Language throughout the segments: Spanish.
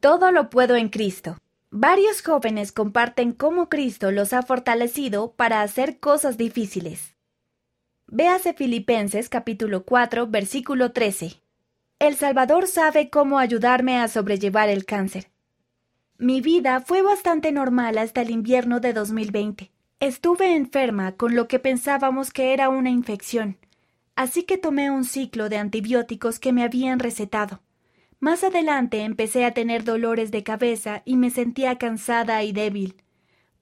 Todo lo puedo en Cristo. Varios jóvenes comparten cómo Cristo los ha fortalecido para hacer cosas difíciles. Véase Filipenses capítulo 4 versículo 13. El Salvador sabe cómo ayudarme a sobrellevar el cáncer. Mi vida fue bastante normal hasta el invierno de 2020. Estuve enferma con lo que pensábamos que era una infección, así que tomé un ciclo de antibióticos que me habían recetado. Más adelante empecé a tener dolores de cabeza y me sentía cansada y débil.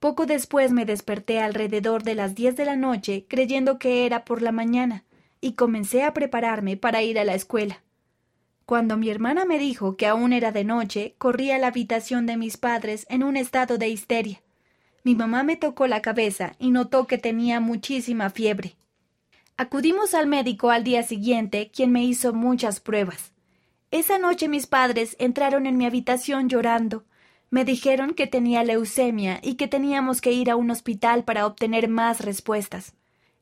Poco después me desperté alrededor de las diez de la noche creyendo que era por la mañana y comencé a prepararme para ir a la escuela. Cuando mi hermana me dijo que aún era de noche, corrí a la habitación de mis padres en un estado de histeria. Mi mamá me tocó la cabeza y notó que tenía muchísima fiebre. Acudimos al médico al día siguiente, quien me hizo muchas pruebas. Esa noche mis padres entraron en mi habitación llorando. Me dijeron que tenía leucemia y que teníamos que ir a un hospital para obtener más respuestas.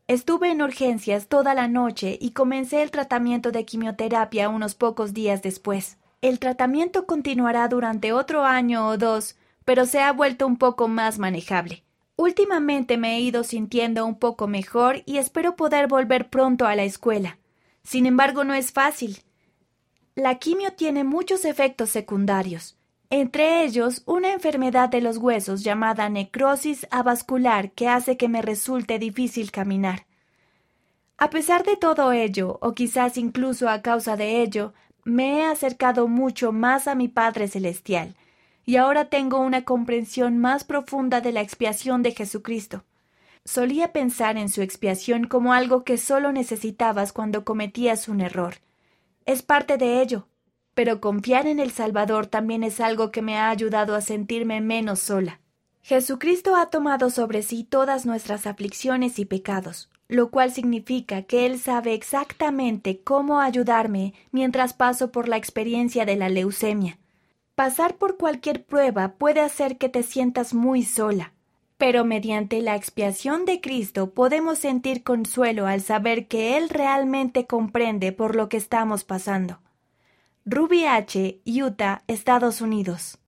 Estuve en urgencias toda la noche y comencé el tratamiento de quimioterapia unos pocos días después. El tratamiento continuará durante otro año o dos, pero se ha vuelto un poco más manejable. Últimamente me he ido sintiendo un poco mejor y espero poder volver pronto a la escuela. Sin embargo, no es fácil. La quimio tiene muchos efectos secundarios, entre ellos una enfermedad de los huesos llamada necrosis avascular que hace que me resulte difícil caminar. A pesar de todo ello, o quizás incluso a causa de ello, me he acercado mucho más a mi Padre Celestial, y ahora tengo una comprensión más profunda de la expiación de Jesucristo. Solía pensar en su expiación como algo que solo necesitabas cuando cometías un error, es parte de ello, pero confiar en el Salvador también es algo que me ha ayudado a sentirme menos sola. Jesucristo ha tomado sobre sí todas nuestras aflicciones y pecados, lo cual significa que Él sabe exactamente cómo ayudarme mientras paso por la experiencia de la leucemia. Pasar por cualquier prueba puede hacer que te sientas muy sola, pero mediante la expiación de Cristo podemos sentir consuelo al saber que Él realmente comprende por lo que estamos pasando. Ruby H., Utah, Estados Unidos.